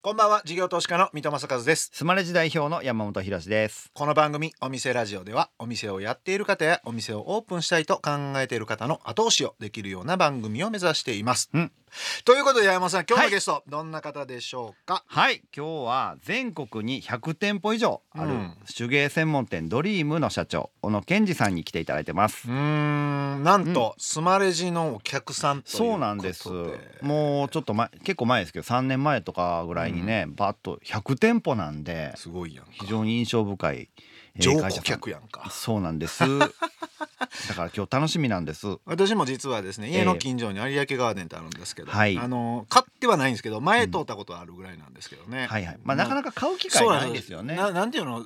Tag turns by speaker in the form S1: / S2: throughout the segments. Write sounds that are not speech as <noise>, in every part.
S1: こんばんは。事業投資家の三戸正和です。
S2: スマレジ代表の山本博です。
S1: この番組お店ラジオではお店をやっている方やお店をオープンしたいと考えている方の後押しをできるような番組を目指しています、
S2: うん
S1: ということで山本さん今日
S2: はい
S1: のゲスト、どんな方でしょうか？
S2: はい。今日は全国に100店舗以上ある
S1: うん。
S2: 手芸専門店ドリームの社長小野健二さんに来ていただいてます。
S1: うーん。なんと、スマレジのお客さんということで。
S2: そうなんです。もうちょっと前結構前ですけど3年前とかぐらいにね、バッと100店舗なんです
S1: ごいやんか。
S2: 非常に印象深い、えー
S1: 上顧
S2: 会社さん。
S1: 客やんか。
S2: そうなんです。<laughs> だから今日楽しみなんです。
S1: 私も実はですね家の近所に有明ガーデンってあるんですけど、
S2: はい。
S1: あの買ってはないんですけど前通ったことはあるぐらいなんですけどね、
S2: はいはいまあなかなか買う機会ないですよね。
S1: ななんていうの？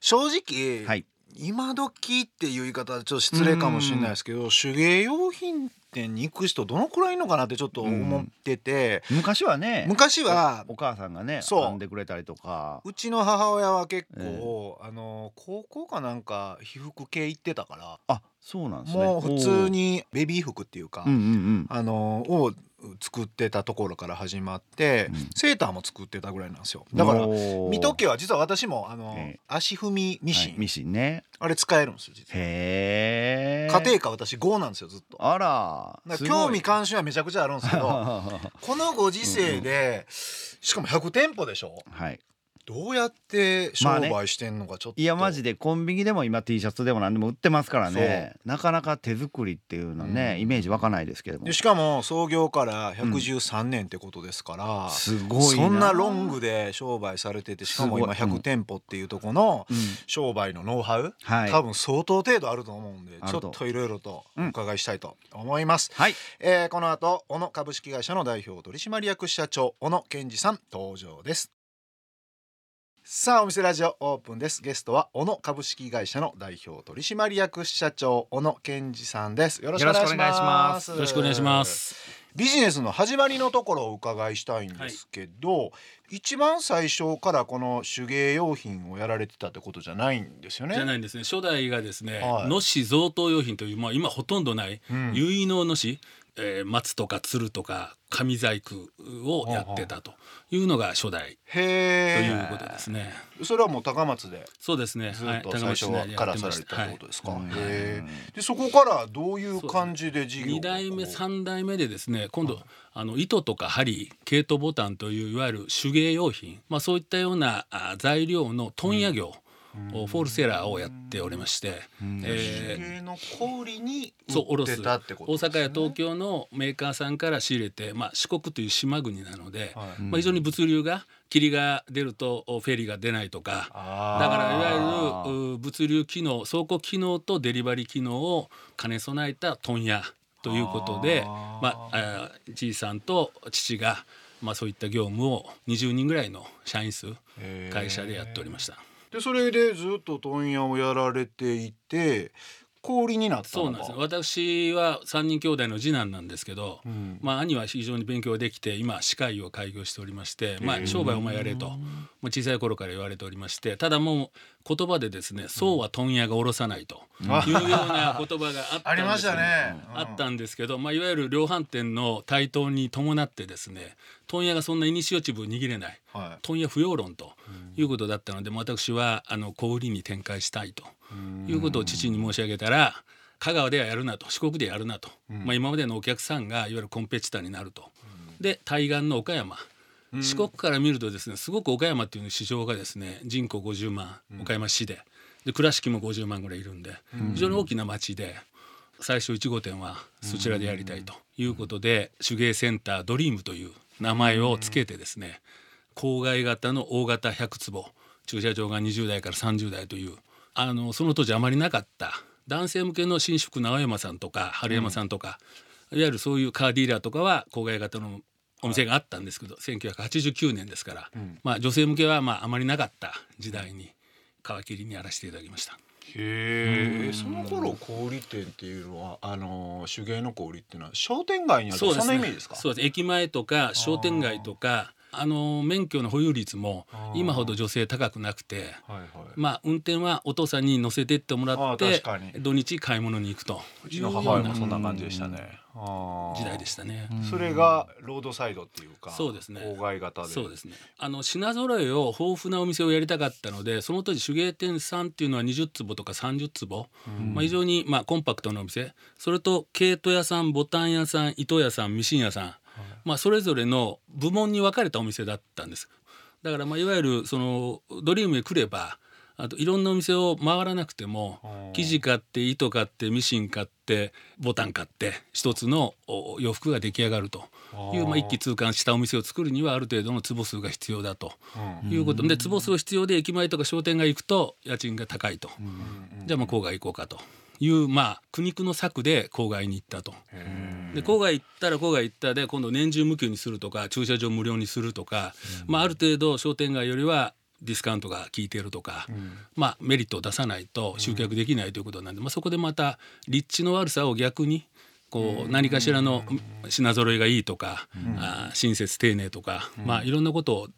S1: 正直、
S2: はい。
S1: 今時っていう言い方はちょっと失礼かもしれないですけど手芸用品店に行く人どのくらいいるのかなってちょっと思ってて、
S2: 昔はね
S1: 昔は
S2: お母さんがね
S1: そう。
S2: 編んでくれたりとか。
S1: うちの母親は結構、あの高校かなんか被服系行ってたから、
S2: あそうなんですね。
S1: もう普通にベビー服っていうか、
S2: うんうんうん。
S1: あのを作ってたところから始まって、
S2: うん。
S1: セーターも作ってたぐらいなんですよ。だから水戸家は実は私もあの、
S2: ええ。
S1: 足踏みミシン、
S2: はいミシンね。
S1: あれ使えるんですよ実は。
S2: へえ
S1: 家庭科私5なんですよずっと。
S2: あら。
S1: 興味関心はめちゃくちゃあるんですけど <laughs> このご時世で、しかも100店舗でしょ？
S2: はい
S1: どうやって商売してんのかちょっと、
S2: いやマジでコンビニでも今 T シャツでも何でも売ってますからね。なかなか手作りっていうのはね、
S1: うん。
S2: イメージ湧かないですけども。
S1: でしかも創業から113年ってことですから、
S2: すごいな。
S1: そんなロングで商売されててしかも今100
S2: すごい。うん。
S1: 店舗っていうところの
S2: うん。
S1: 商売のノウハウ、
S2: はい。
S1: 多分相当程度あると思うんでちょっといろいろとお
S2: うん。
S1: 伺いしたいと思います、
S2: はい。
S1: えーこの後小野株式会社の代表取締役社長小野健二さん登場ですさあお店ラジオオープンです。ゲストは小野株式会社の代表取締役社長小野健二さんです。よろしくお願いします。
S3: よろしくお願いします。
S1: ビジネスの始まりのところをお伺いしたいんですけど、一番最初からこの手芸用品をやられてたってことじゃないんですよね。
S3: じゃないんですね。初代がですね、
S1: はい。
S3: のし贈答用品というまあ今ほとんどない
S1: うん。
S3: 結納のし、えー松とか鶴とか紙細工をやってたというのが初代と
S1: へ
S3: いうことですね。
S1: えそれはもう高松で
S3: そうですね。
S1: ずっと
S3: はい
S1: 最初
S3: 高松市内でや
S1: からされてたってことですか、
S2: はい。
S1: でそこからどういう感じで事業
S3: 二代目三代目でですね今度あの糸とか針毛糸ボタンといういわゆる手芸用品、まあ、そういったようなあ材料の問屋業、フォールセラーをやっておりまして、えー
S1: 手芸の小売りに売って
S3: そう卸す。
S1: たってこと
S3: 大
S1: ですね。
S3: 阪や東京のメーカーさんから仕入れて、まあ、四国という島国なので、
S1: はい。
S3: まあ、非常に物流が霧が出るとフェリーが出ないとかだからいわゆるう物流機能倉庫機能とデリバリー機能を兼ね備えた問屋ということでまあ、じいさんと父が、まあ、そういった業務を20人ぐらいの社員数会社でやっておりました。
S1: でそれでずっと問屋をやられていて小売りになった
S3: そうなんですね私は3人兄弟の次男なんですけど、
S1: うん。
S3: まあ、兄は非常に勉強できて今歯科医を開業しておりまして、まあ、商売お前やれと、まあ、小さい頃から言われておりましてただもう言葉でですね「そうは問屋が下ろさない」というような言葉があったんです
S1: ありましたね。
S3: あったんですけど、まあ、いわゆる量販店の台頭に伴ってですね問屋がそんなイニシアチブを握れない。
S1: は
S3: 問屋不要論ということだったので、私はあの小売りに展開したいということを父に申し上げたら香川ではやるなと四国でやるなと、まあ、今までのお客さんがいわゆるコンペティターになると。で対岸の岡山。四国から見るとですねすごく岡山っていう市場がですね人口50万岡山市で。で倉敷も50万ぐらいいるんで非常に大きな町で最初1号店はそちらでやりたいということで手芸センタードリームという名前をつけてですね郊外型の大型100坪駐車場が20台から30台というあのその当時あまりなかった。男性向けの新宿直山さんとか春山さんとか、いわゆるそういうカーディーラーとかは郊外型のお店があったんですけど、1989年ですから、まあ、女性向けはまああまりなかった時代に皮切りにやらせていただきました。
S1: へえ。その頃小売店っていうのはあの手芸の小売っていうのは商店街にあるそんなイメージですか？
S3: そうです。駅前とか商店街とかあの免許の保有率も今ほど女性高くなくて、
S1: はいはい。
S3: まあ運転はお父さんに乗せてってもらっ
S1: あ
S3: て土日買い物に行くと。
S1: うち
S3: いうよう
S1: の母親も
S3: な
S1: そんな感じでしたね。
S3: 時代でしたね。
S1: それがロードサイドっていうか、
S3: そうですね。
S1: 郊外型で。
S3: そうですね。あの品揃えを豊富なお店をやりたかったのでその当時手芸店さんっていうのは20坪とか30坪、まあ、非常にまあコンパクトなお店。それと毛糸屋さんボタン屋さん糸屋さんミシン屋さん、まあ、それぞれの部門に分かれたお店だったんです。だからまあいわゆるそのドリームへ来ればあといろんなお店を回らなくても生地買って糸買ってミシン買ってボタン買って一つのお洋服が出来上がると。いうまあ一気通貫したお店を作るにはある程度の坪数が必要だと。いうこと。で坪数が必要で駅前とか商店街行くと家賃が高いと。じゃあまあ郊外行こうかというまあ苦肉の策で郊外に行ったと。で郊外行ったら郊外行ったで今度年中無休にするとか駐車場無料にするとか、まあ、ある程度商店街よりはディスカウントが効いているとか、まあ、メリットを出さないと集客できないということなんで、まあ、そこでまた立地の悪さを逆にこう何かしらの品揃えがいいとか、あー親切丁寧とか、まあ、いろんなことを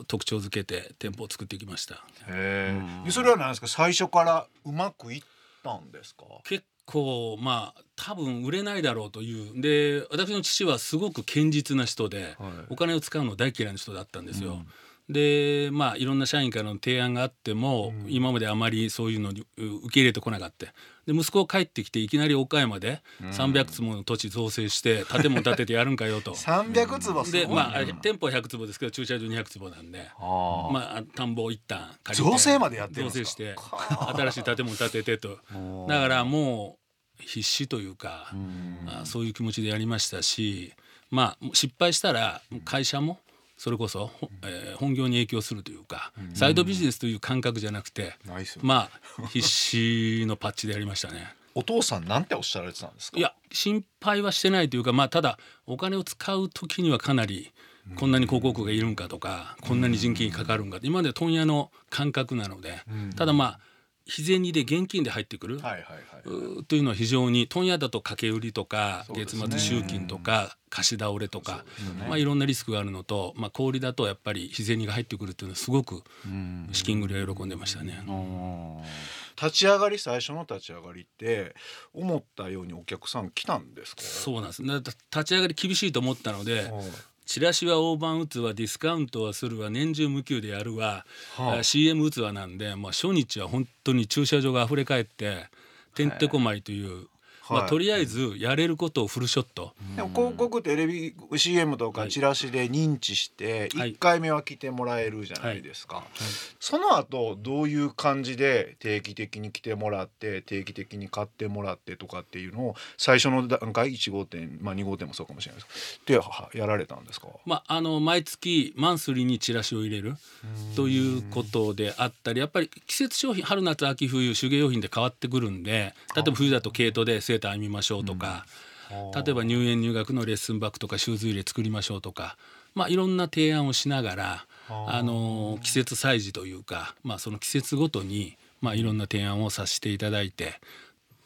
S3: お特徴づけて店舗を作ってきました。
S1: へえ。でそれは何ですか？最初からうまくいったんですか？
S3: 結構まあ多分売れないだろうというで私の父はすごく堅実な人で、お金を使うの大嫌いな人だったんですよ。でまあいろんな社員からの提案があっても、今まであまりそういうのにう受け入れてこなかった。で息子が帰ってきていきなり岡山で300坪の土地造成して建物建ててやるんかよと。<laughs>
S1: 三百坪すごいね。
S3: でまあ店舗は100坪ですけど駐車場200坪なんで。
S1: あ。
S3: まあ、田んぼを一旦借りて
S1: 造成までやってるんですか？
S3: 造成して新しい建物建ててと。<laughs> だからもう必死というかあそういう気持ちでやりましたしまあ失敗したら会社もそれこそ、ほえー本業に影響するというかサイドビジネスという感覚じゃなくてまあ必死のパッチでやりましたね。<laughs>
S1: お父さんなんておっしゃられてたんですか？
S3: いや心配はしてないというかまあただお金を使う時にはかなりこんなに広告がいるんかとかこんなに人件費かかるんか今まで問屋の感覚なのでただまあ日銭で現金で入ってくる、
S1: はいはい
S3: というのは非常に問屋だと掛け売りとか、
S1: ね
S3: 末集金とか貸し倒れとか、まあ、いろんなリスクがあるのと、まあ、小売りだとやっぱり日銭が入ってくるっていうのはすごく資金繰りは喜んでましたね。
S1: 立ち上がり最初の立ち上がりって思ったようにお客さん来たんですか？
S3: そうなんです。立ち上がり厳しいと思ったので、
S1: はい
S3: チラシは大盤打つわディスカウントはするわ年中無休でやるわ、
S1: はあ。
S3: あ CM 打つわなんで、まあ、初日は本当に駐車場が溢れ返っててんてこまいという、まあ、
S1: はい。
S3: とりあえずやれることをフルショット、
S1: でも広告テレビ CM とかチラシで認知して
S3: はい。
S1: 1回目は来てもらえるじゃないですか、その後どういう感じで定期的に来てもらって定期的に買ってもらってとかっていうのを最初の段階1号店、まあ、2号店もそうかもしれないですではやられたんですか？
S3: まあ、あの毎月マンスリーにチラシを入れるということであったりやっぱり季節商品春夏秋冬手芸用品で変わってくるんで例えば冬だと毛糸でセー編みましょうとか、例えば入園入学のレッスンバッグとかシューズ入れ作りましょうとか、まあ、いろんな提案をしながらあの季節催事というか、まあ、その季節ごとに、まあ、いろんな提案をさせていただいて。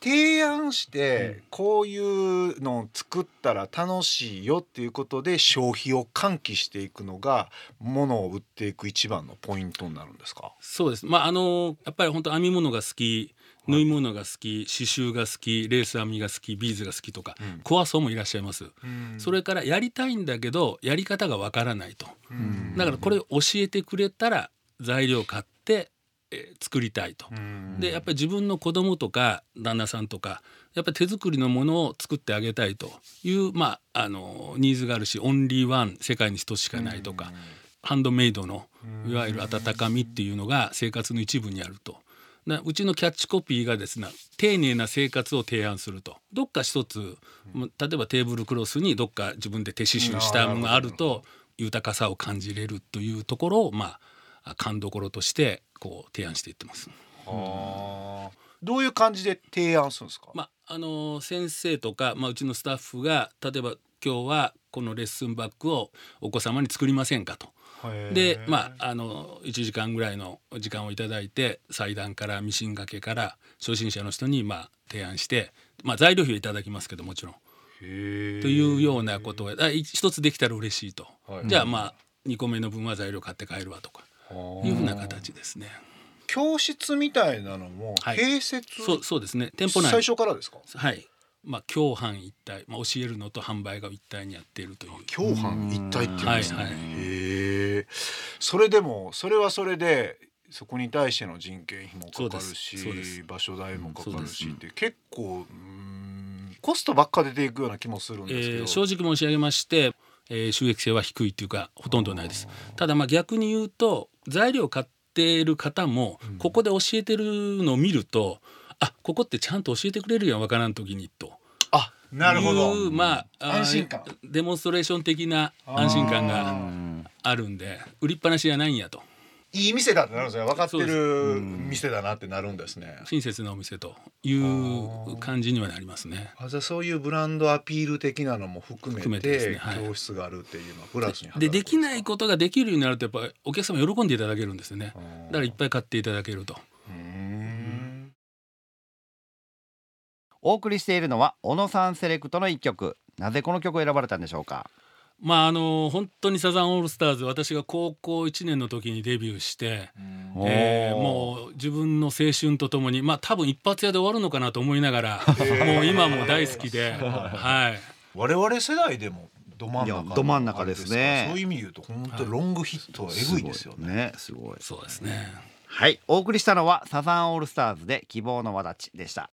S1: 提案してこういうのを作ったら楽しいよっていうことで消費を喚起していくのが物を売っていく一番のポイントになるんですか？
S3: そうです。まああのやっぱり本当編み物が好き、縫い物が好き、刺繍が好き、レース編みが好き、ビーズが好きとか、コア層もいらっしゃいます。それからやりたいんだけどやり方がわからないと。だからこれを教えてくれたら材料買って、えー作りたいと。でやっぱり自分の子供とか旦那さんとかやっぱり手作りのものを作ってあげたいというまああのニーズがあるしオンリーワン世界に一つしかないとか、ハンドメイドのいわゆる温かみっていうのが生活の一部にあると。なうちのキャッチコピーがですね丁寧な生活を提案するとどっか一つ、例えばテーブルクロスにどっか自分で手刺繍したものがあると豊かさを感じれるというところをまあ勘どころとしてこう提案していってます。
S1: どういう感じで提案するんですか、
S3: まああの先生とか、まあ、うちのスタッフが例えば今日はこのレッスンバッグをお子様に作りませんかと。でまああの1時間ぐらいの時間をいただいて裁断からミシン掛けから初心者の人にまあ提案して、まあ、材料費はいただきますけどもちろん。というようなことを一つできたら嬉しいと、
S1: はい。
S3: じゃあまあ2個目の分は材料買って帰るわとかいうふうな形ですね。
S1: 教室みたいなのも
S3: はい。
S1: 併設、
S3: そうそうですね。店舗内。
S1: 最初からですか？
S3: はい。まあ共犯一体、まあ、教えるのと販売が一体にやっているという。
S1: 共犯一体っていうんですね、
S3: はいはい。
S1: へえそれでもそれはそれでそこに対しての人件費もかかるし場所代もかかるし
S3: うん
S1: って結構コストばっか出ていくような気もするんですけど、
S3: えー正直申し上げまして、えー収益性は低いというかほとんどないです。ただまあ逆に言うと材料を買っている方も
S1: うん。
S3: ここで教えてるのを見ると、あここってちゃんと教えてくれるやんわからん時にと。
S1: あなるほど。
S3: いうまあ
S1: 安心感。
S3: デモンストレーション的な安心感
S1: あ
S3: が
S2: うん
S3: あるんで売りっぱなしじゃないんやと。
S1: いい店だってなるんですよ分かってる店だなってなるんですね。
S3: 親切なお店という感じにはなりますね。
S1: あじゃあそういうブランドアピール的なのも含めて
S3: 含めてですね。はい。
S1: 教室があるっていうのはプラスに
S3: でできない
S1: と
S3: ことができるようになるとやっぱりお客様喜んでいただけるんですよね。
S1: うん
S3: だからいっぱい買っていただけると。
S2: お送りしているのは小野さんセレクトの一曲。なぜこの曲を選ばれたんでしょうか？
S3: まああの本当にサザンオールスターズ私が高校1年の時にデビューして、
S2: おー
S3: えーもう自分の青春とともにまあ多分一発屋で終わるのかなと思いながら、
S1: ー <laughs>
S3: もう今も大好きで、はい。
S1: 我々世代でもど真ん中
S2: ど真ん中ですね。
S1: そういう意味で言うと本当ロングヒットはえぐいですよね。
S2: ねすごい。
S3: そうですね。
S2: はい。お送りしたのはサザンオールスターズで希望の輪立ちでした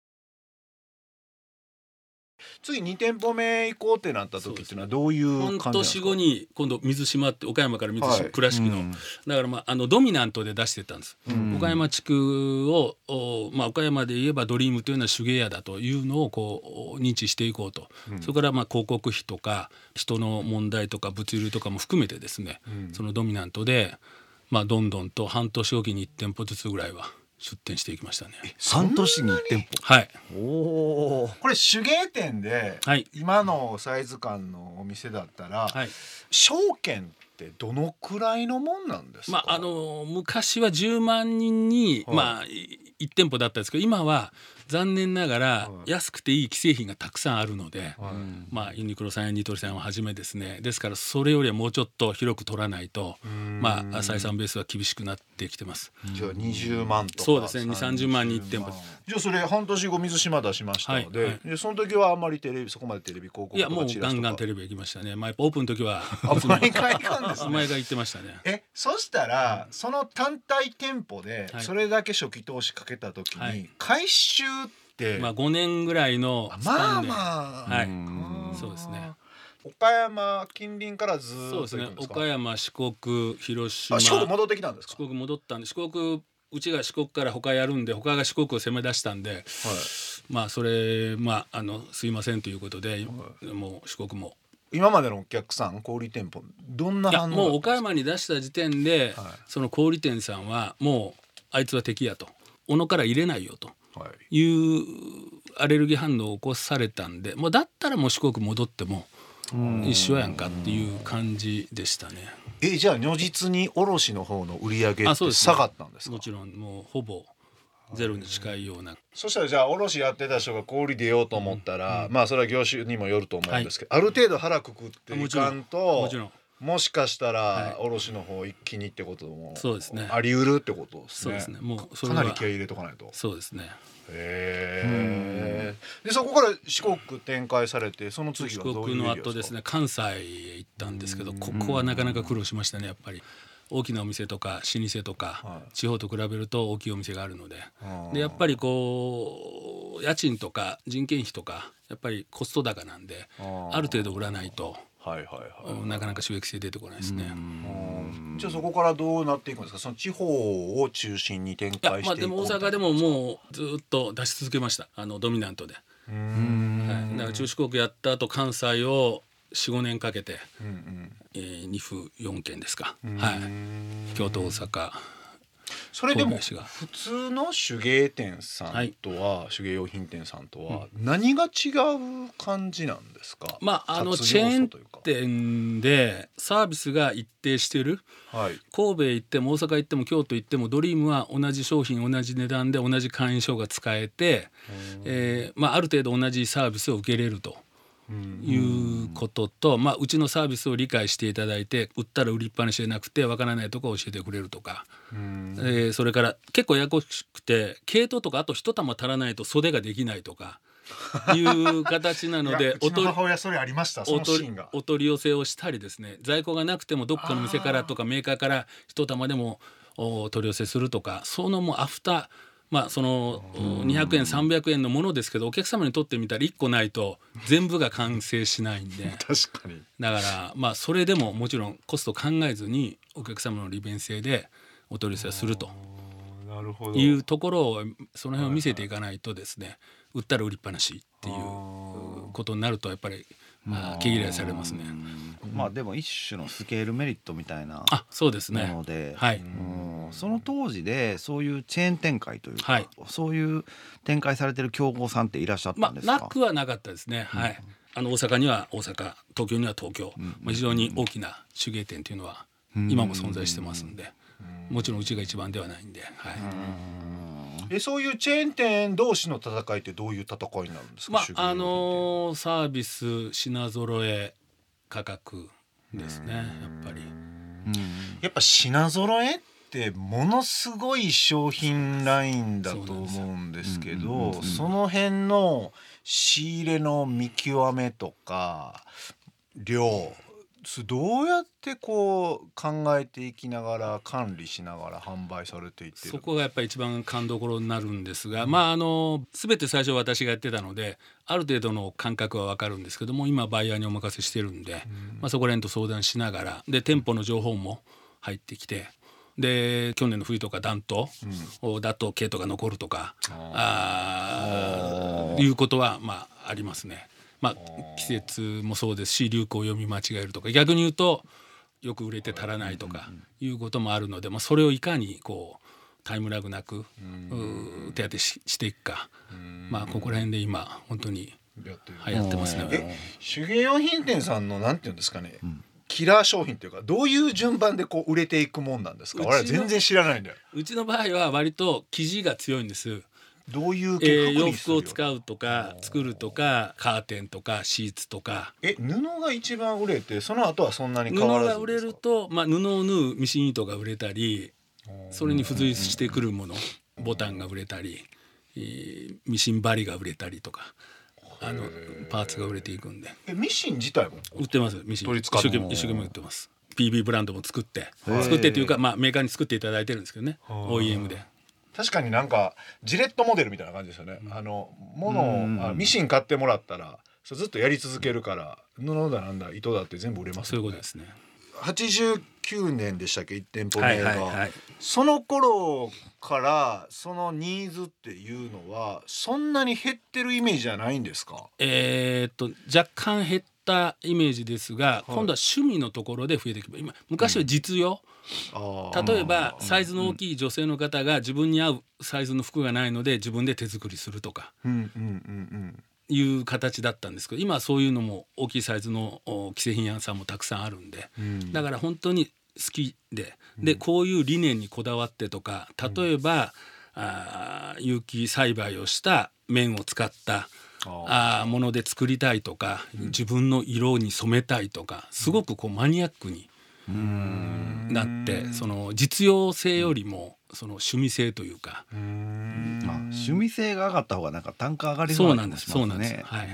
S1: 次2店舗目行こうってなった時っていうのはどういう
S3: 半
S1: 感じなんですか？
S3: 年後に今度水島って岡山から水島、
S1: はい。
S3: 倉敷の、
S2: うん。
S3: だからまああのドミナントで出してたんです、
S2: うん。
S3: 岡山地区をおまあ岡山で言えばドリームというのは手芸屋だというのをこう認知していこうと、
S1: うん。
S3: それからまあ広告費とか人の問題とか物流とかも含めてですね、
S1: うん。
S3: そのドミナントでまあどんどんと半年おきに1店舗ずつぐらいは出店していきましたね。
S2: 半年に一店
S3: はい、
S2: 舗おお
S1: これ手芸店で
S3: はい。
S1: 今のサイズ感のお店だったら
S3: はい。
S1: 証券ってどのくらいのもんなんですか？
S3: まああの昔は10万人に、
S1: はい。
S3: まあい1店舗だったんですけど今は残念ながら
S1: はい。
S3: 安くていい既製品がたくさんあるので、
S1: はい。
S3: まあユニクロさんやニトリさんをはじめですね。ですからそれよりはもうちょっと広く取らないとまあ採算ベースは厳しくなってきてます。
S1: じゃあ20万とか。
S3: そうですね2 30万に一店舗
S1: 30万じゃあそれ半年後水島出しましたので,、
S3: はいはい。
S1: でその時はあんまりテレビそこまでテレビ広告
S3: いやもう
S1: とかチラシとか。
S3: ガンガンテレビ行きましたね。まあやっぱオープンの時は
S1: あ毎回行くんですね。
S3: 前が行ってましたね。
S1: えそしたらその単体店舗で
S3: はい。
S1: それだけ初期投資かけた時に
S3: はい。
S1: 回収って、
S3: まあ5年ぐらいの
S1: あまあ
S3: スパンで、
S1: まあ、
S3: はい。
S1: うん。
S3: そうですね。
S1: 岡山近隣からずーっと
S3: そうですね
S1: 行くんですか
S3: 岡山四国広島。
S1: あ四国戻ってきたんですか？
S3: 四国戻ったんで四国うちが四国から他やるんで他が四国を攻め出したんで
S1: はい。
S3: まあそれまああのすいませんということで、もう四国も。
S1: 今までのお客さん小売店舗どんない
S3: や
S1: 反応
S3: もう岡山に出した時点で、
S1: はい。
S3: その小売店さんはもうあいつは敵やと。小野から入れないよと
S1: い。
S3: いうアレルギー反応を起こされたんでもうだったらもう四国戻っても一緒やんかっていう感じでしたね。
S1: えじゃあ如実に卸の方の売り上げって下がったんですか？
S3: もちろんもうほぼゼロに近いような。
S1: そしたらじゃあ卸やってた人が小売出ようと思ったら、まあそれは業種にもよると思うんですけど、ある程度腹くくっていかんと
S3: もちろん
S1: もしかした
S3: はい。
S1: ら卸の方一気にってことも
S3: そうですね。
S1: あり得るってことですね。
S3: そうですね。もう
S1: かなり気合い入れとかないと。
S3: そうですね。
S1: へえ。でそこから四国展開されてその次
S3: 四
S1: はどういう
S3: 国の後ですね。関西へ行ったんですけどここはなかなか苦労しましたねやっぱり。大きなお店とか老舗とか、
S1: はい。
S3: 地方と比べると大きいお店があるので。
S1: うん。
S3: でやっぱりこう家賃とか人件費とかやっぱりコスト高なんで
S1: あ
S3: ある程度売らないと
S1: はいはいはい。
S3: うんなかなか収益性出てこないですね。
S1: うん。じゃあそこからどうなっていくんですか？その地方を中心に展
S3: いや
S1: 開していこう。
S3: まあでも大阪でももうずっと出し続けました。あのドミナントで、
S1: うーん。
S3: はい、だから中四国やった後関西を45年かけて、
S1: うんうん。
S3: えー、2府4県ですか、
S1: うん。
S3: はい、京都大阪
S1: それでも普通の手芸店さんとは、手芸用品店さんとは何が違う感じなんですか？
S3: まああの
S1: 活
S3: チェーン店でサービスが一定してる。
S1: はい。
S3: 神戸行っても大阪行っても京都行ってもドリームは同じ商品同じ値段で同じ会員証が使えて、えーまあ、ある程度同じサービスを受けれるということと、まあ、うちのサービスを理解していただいて売ったら売りっぱなしじゃなくてわからないとこ教えてくれるとか、えーそれから結構ややこしくて毛糸とかあと一玉足らないと袖ができないとか <laughs> いう形なのでお取り寄せをしたりですね。在庫がなくてもどっかの店からとかメーカーから一玉でもお取り寄せするとかそのもうアフターまあそのお200円300円のものですけどお客様にとってみたら1個ないと全部が完成しないんで。<laughs>
S1: 確かに。
S3: だからまあそれでももちろんコスト考えずにお客様の利便性でお取り寄せをすると。
S1: なるほど。
S3: いうところをその辺を見せていかないとですね売ったら売りっぱなしっていうことになるとやっぱりまあ毛嫌いされますね。
S2: まあでも一種のスケールメリットみたいな
S3: あそうです
S2: も
S3: ね
S2: ので、
S3: はい。
S2: うん。その当時でそういうチェーン展開というか、
S3: はい。
S2: そういう展開されてる競合さんっていらっしゃった
S3: まあ
S2: んですか、
S3: なくはなかったですね。はい。あの大阪には大阪、東京には東京、まあ非常に大きな手芸店というのは今も存在してますんで、もちろんうちが一番ではないんで、はい。
S1: えそういうチェーン店同士の戦いってどういう戦いになるんですか、
S3: まああのーサービス品揃え価格ですねやっぱり。
S1: やっぱ品揃えってものすごい商品ラインだと思うんですけどその辺の仕入れの見極めとか量そどうやってこう考えていきながら管理しながら販売されていってる
S3: そこがやっぱり一番勘どころになるんですが、まああの全て最初私がやってたのである程度の感覚は分かるんですけども今バイヤーにお任せしてるんで、まあ、そこら辺と相談しながらで店舗の情報も入ってきてで去年の冬とか暖冬、だと毛とか残るとかあー。いうことはまあありますね。まあ、季節もそうですし流行を読み間違えるとか逆に言うとよく売れて足らないとかいうこともあるので、まあ、それをいかにこうタイムラグなく手当てししていくか、まあ、ここら辺で今本当に
S1: やってる。
S3: 流行ってますね。
S1: え手芸用品店さんのなんていうんですかね、キラー商品っていうかどういう順番でこう売れていくもんなんですか？全然知らないんだよ。
S3: うちの場合は割と生地が強いんです。
S1: どういう
S3: えー洋服を使うとか作るとかカーテンとかシーツとか。
S1: え布が一番売れてその後はそんなに
S3: 布
S1: 変わらず
S3: が売れると、まあ、布を縫うミシン糸が売れたりそれに付随してくるものボタンが売れたり、えーミシン針が売れたりとかあのパーツが売れていくんで。
S1: えミシン自体も？
S3: 売ってます。ミシン。一生懸命一生懸命売ってます。PB ブランドも作って作ってっていうか、まあ、メーカーに作っていただいてるんですけどね。OEM で。
S1: 確かになんかジレットモデルみたいな感じですよね、あの物をあミシン買ってもらったらそれずっとやり続けるから布だなんだ糸だって全部売れます
S3: そういうことですね。
S1: 89年でしたっけ？1店舗目が、
S3: はいはいはい。
S1: その頃からそのニーズっていうのはそんなに減ってるイメージじゃないんですか？
S3: えーっと若干減ったイメージですが、今度は趣味のところで増えてきます今昔は実用、
S1: あー
S3: 例えばサイズの大きい女性の方が自分に合うサイズの服がないので自分で手作りするとか。いう形だったんですけど今はそういうのも大きいサイズのお既製品屋さんもたくさんあるんで、
S1: うん。
S3: だから本当に好きで。でこういう理念にこだわってとか例えば、あー有機栽培をした綿を使ったあー。もので作りたいとか、自分の色に染めたいとかすごくこうマニアックになってその実用性よりもその趣味性というか、
S2: まあ、趣味性が上がった方がなんか単価上がり
S3: そうなんです。そうなん。です。はい、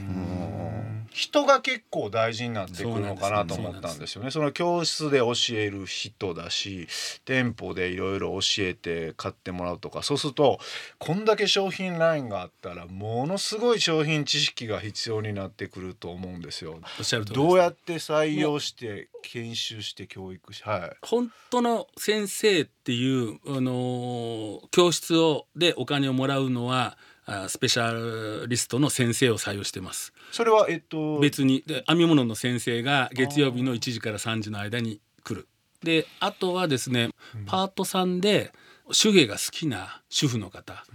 S1: 人が結構大事になってくるのかなと思ったんですよね。その教室で教える人だし店舗でいろいろ教えて買ってもらうとか。そうするとこんだけ商品ラインがあったらものすごい商品知識が必要になってくると思うんですよ。
S3: おっしゃる通りです。
S1: どうやって採用して研修して教育しはい。
S3: 本当の先生っていう、あのー教室をでお金をもらうのはあスペシャリストの先生を採用してます。
S1: それはえっと
S3: 別にで編み物の先生が月曜日の1時から3時の間に来る。であとはですねパートさんで手芸が好きな主婦の方、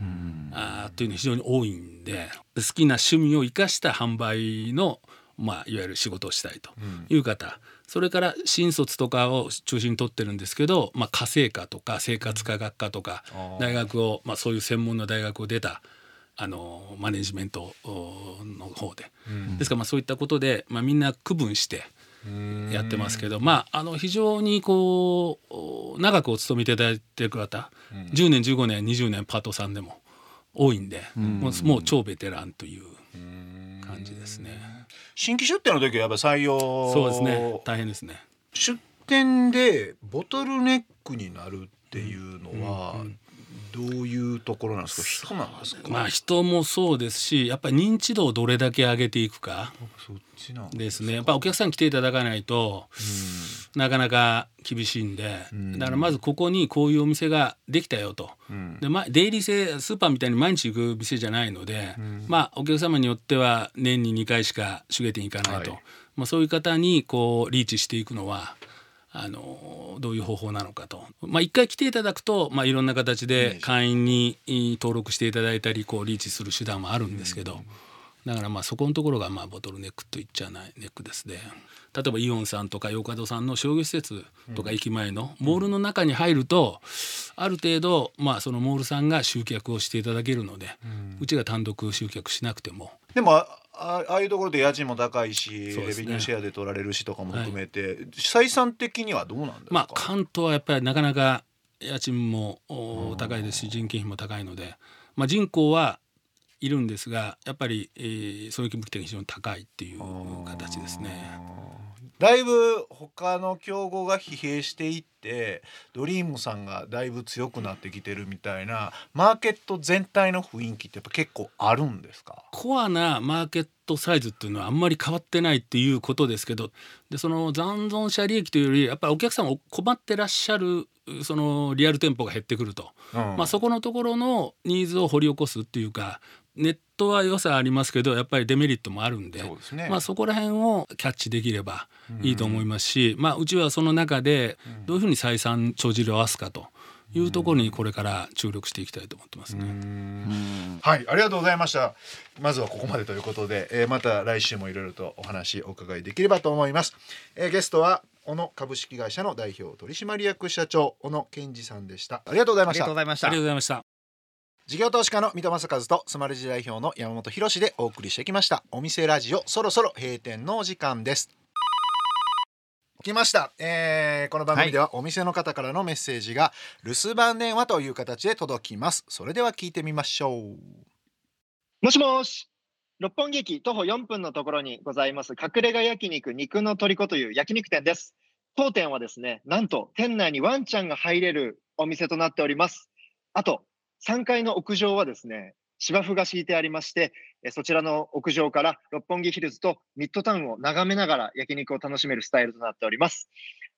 S3: あーっていうのが非常に多いんで好きな趣味を生かした販売の、まあ、いわゆる仕事をしたいという方、それから新卒とかを中心に取ってるんですけど、まあ、家政科とか生活科学科とか大学を、まあ、そういう専門の大学を出たあのマネジメントの方で、
S1: うん。
S3: ですからまあそういったことで、まあ、みんな区分してやってますけど、まああの非常にこう長くお勤めいただいている方、10年15年20年パートさんでも多いんで、もうもう超ベテランという感じですね。
S1: 新規出店の時はやっぱ採用
S3: そうですね大変ですね。
S1: 出店でボトルネックになるっていうのはどういうところなんですか？人なんですか？
S3: まあ人もそうですしやっぱり認知度をどれだけ上げていくか。ですね。やっぱお客さん来ていただかないとなかなか厳しいんで。
S1: ん。
S3: だからまずここにこういうお店ができたよと。
S1: うん。
S3: でまあ、出入り制スーパーみたいに毎日行く店じゃないので、まあお客様によっては年に2回しか手芸店行かないと、
S1: はい。
S3: まあ、そういう方にこうリーチしていくのはあのどういう方法なのかと、まあ、1回来ていただくと、まあ、いろんな形で会員にえー登録していただいたりこうリーチする手段もあるんですけど、だからまあそこのところがまあボトルネックと言っちゃないネックですね。例えばイオンさんとかヨーカドさんの商業施設とか駅前のモールの中に入るとある程度まあそのモールさんが集客をしていただけるのでうちが単独集客しなくても。
S1: でもああいうところで家賃も高いし、
S3: ね。
S1: ビニューシェアで取られるしとかも含めて、採算的にはどうなんですか、
S3: まあ関東はやっぱりなかなか家賃もお高いですし人件費も高いのでまあ人口はいるんですがやっぱり、えー、損益分岐点が非常に高いっていう形ですね。
S1: だいぶ他の競合が疲弊していってドリームさんがだいぶ強くなってきてるみたいなマーケット全体の雰囲気ってやっぱ結構あるんですか？
S3: コアなマーケットサイズっていうのはあんまり変わってないっていうことですけどでその残存者利益というよりやっぱりお客さんを困ってらっしゃるそのリアル店舗が減ってくると、
S1: うん。
S3: まあ、そこのところのニーズを掘り起こすっていうかネットは良さありますけどやっぱりデメリットもあるんで
S1: そうですね。
S3: まあ、そこら辺をキャッチできればいいと思いますし、まあ、うちはその中でどういうふうに採算帳尻を合わすかというところにこれから注力していきたいと思ってますね。
S1: はいありがとうございました。まずはここまでということで、えーまた来週もいろいろとお話お伺いできればと思います、えーゲストは小野株式会社の代表取締役社長小野健二さんでした。ありがとうございま
S2: あり
S1: した
S2: がとうございました。
S3: ありがとうございました
S1: 事業投資家の三戸正和とスマレジ代表の山本博でお送りしてきました。お店ラジオそろそろ閉店のお時間です。来ました、えーこの番組ではお店の方からのメッセージが留守番電話という形で届きます。それでは聞いてみましょう。
S4: もしもし。六本木駅徒歩4分のところにございます、隠れ家焼肉肉の虜という焼肉店です。当店はですね、なんと店内にワンちゃんが入れるお店となっております。あと、3階の屋上はですね、芝生が敷いてありまして、えそちらの屋上から六本木ヒルズとミッドタウンを眺めながら焼肉を楽しめるスタイルとなっております。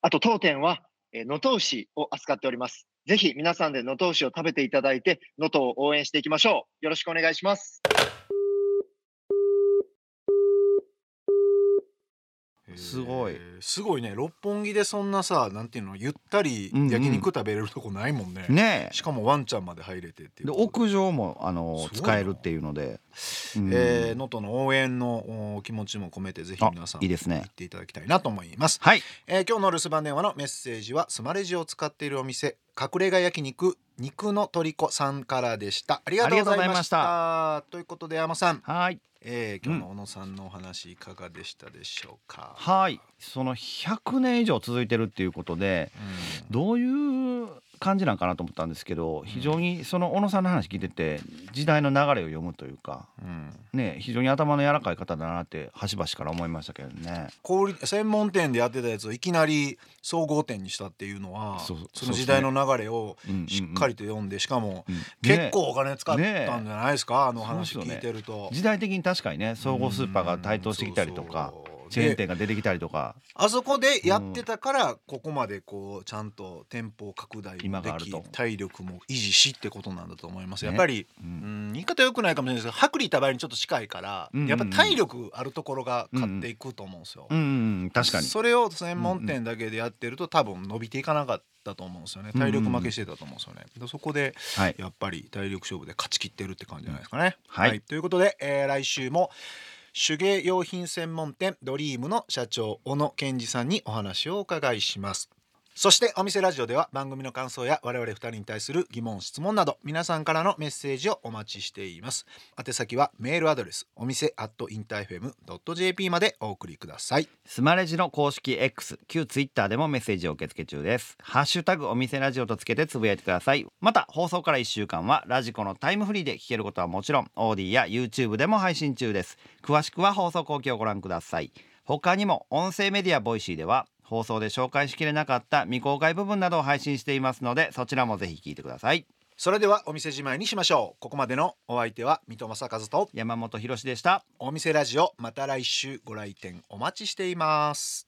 S4: あと当店はえ能登牛を扱っております。ぜひ皆さんで能登牛を食べていただいて、能登を応援していきましょう。よろしくお願いします。
S2: すごい。
S1: えーすごいね。六本木でそんなさなんていうのゆったり
S2: うんうん。
S1: 焼肉食べれるとこないもんね,、
S2: ね
S1: しかもワンちゃんまで入れてっていう。
S2: で
S1: こと
S2: 屋上もあの使えるっていうので、うん。
S1: えー能登の応援のお気持ちも込めてぜひ皆さん
S2: あいいですね。
S1: 行っていただきたいなと思います、
S2: はい。
S1: えー今日の留守番電話のメッセージはスマレジを使っているお店隠れ家焼肉肉の虜さんからでした。ありがとうございました。
S2: あ
S1: ということで山さん、
S2: はい
S1: えー今日の小野さんのお話いかがでしたでしょうか、
S2: はい。その100年以上続いてるっていうことで
S1: うん。
S2: どういう感じなんかなと思ったんですけど非常にその小野さんの話聞いてて時代の流れを読むというか
S1: うん。
S2: ね非常に頭の柔らかい方だなって端々から思いましたけどね。
S1: 小売専門店でやってたやつをいきなり総合店にしたっていうのは
S2: そ
S1: の時代の流れをしっかりと読んでしかも
S2: うん。
S1: 結構お金使ったんじ
S2: ね
S1: ゃないですか？あの話聞いてると。
S2: 時代的に確かにね総合スーパーが台頭してきたりとか
S1: うん
S2: チェーン
S1: で
S2: 店が出てきたりとか。
S1: あそこでやってたからここまでこうちゃんと店舗拡大もでき体力も維持しってことなんだと思います。
S2: ね。
S1: やっぱり
S2: う
S1: うんん言い方良くないかもしれないですけど薄利多売にちょっと近いから
S2: うんうんうん。
S1: やっぱ体力あるところが勝っていくと思うんですよ。
S2: うんうんうん確かに。
S1: それを専門店だけでやってると多分伸びていかなかったと思うんですよね。体力負けしてたと思うんですよね、でそこで
S2: はい。
S1: やっぱり体力勝負で勝ち切ってるって感じじゃないですかね、
S2: はい。
S1: ということで、えー来週も手芸用品専門店ドリームの社長小野健二さんにお話をお伺いします。そしてお店ラジオでは番組の感想や我々二人に対する疑問質問など皆さんからのメッセージをお待ちしています。宛先はメールアドレスお店アットインターフェム .jp までお送りください。
S2: スマレジの公式 X 旧 Twitter でもメッセージを受け付け中です。ハッシュタグお店ラジオとつけてつぶやいてください。また放送から1週間はラジコのタイムフリーで聞けることはもちろん OD や YouTube でも配信中です。詳しくは放送後期をご覧ください。他にも音声メディア Voicy では放送で紹介しきれなかった未公開部分などを配信していますのでそちらもぜひ聞いてください。
S1: それではお店じまいにしましょう。ここまでのお相手は三戸政和と
S2: 山本博士でした。
S1: お店ラジオまた来週ご来店お待ちしています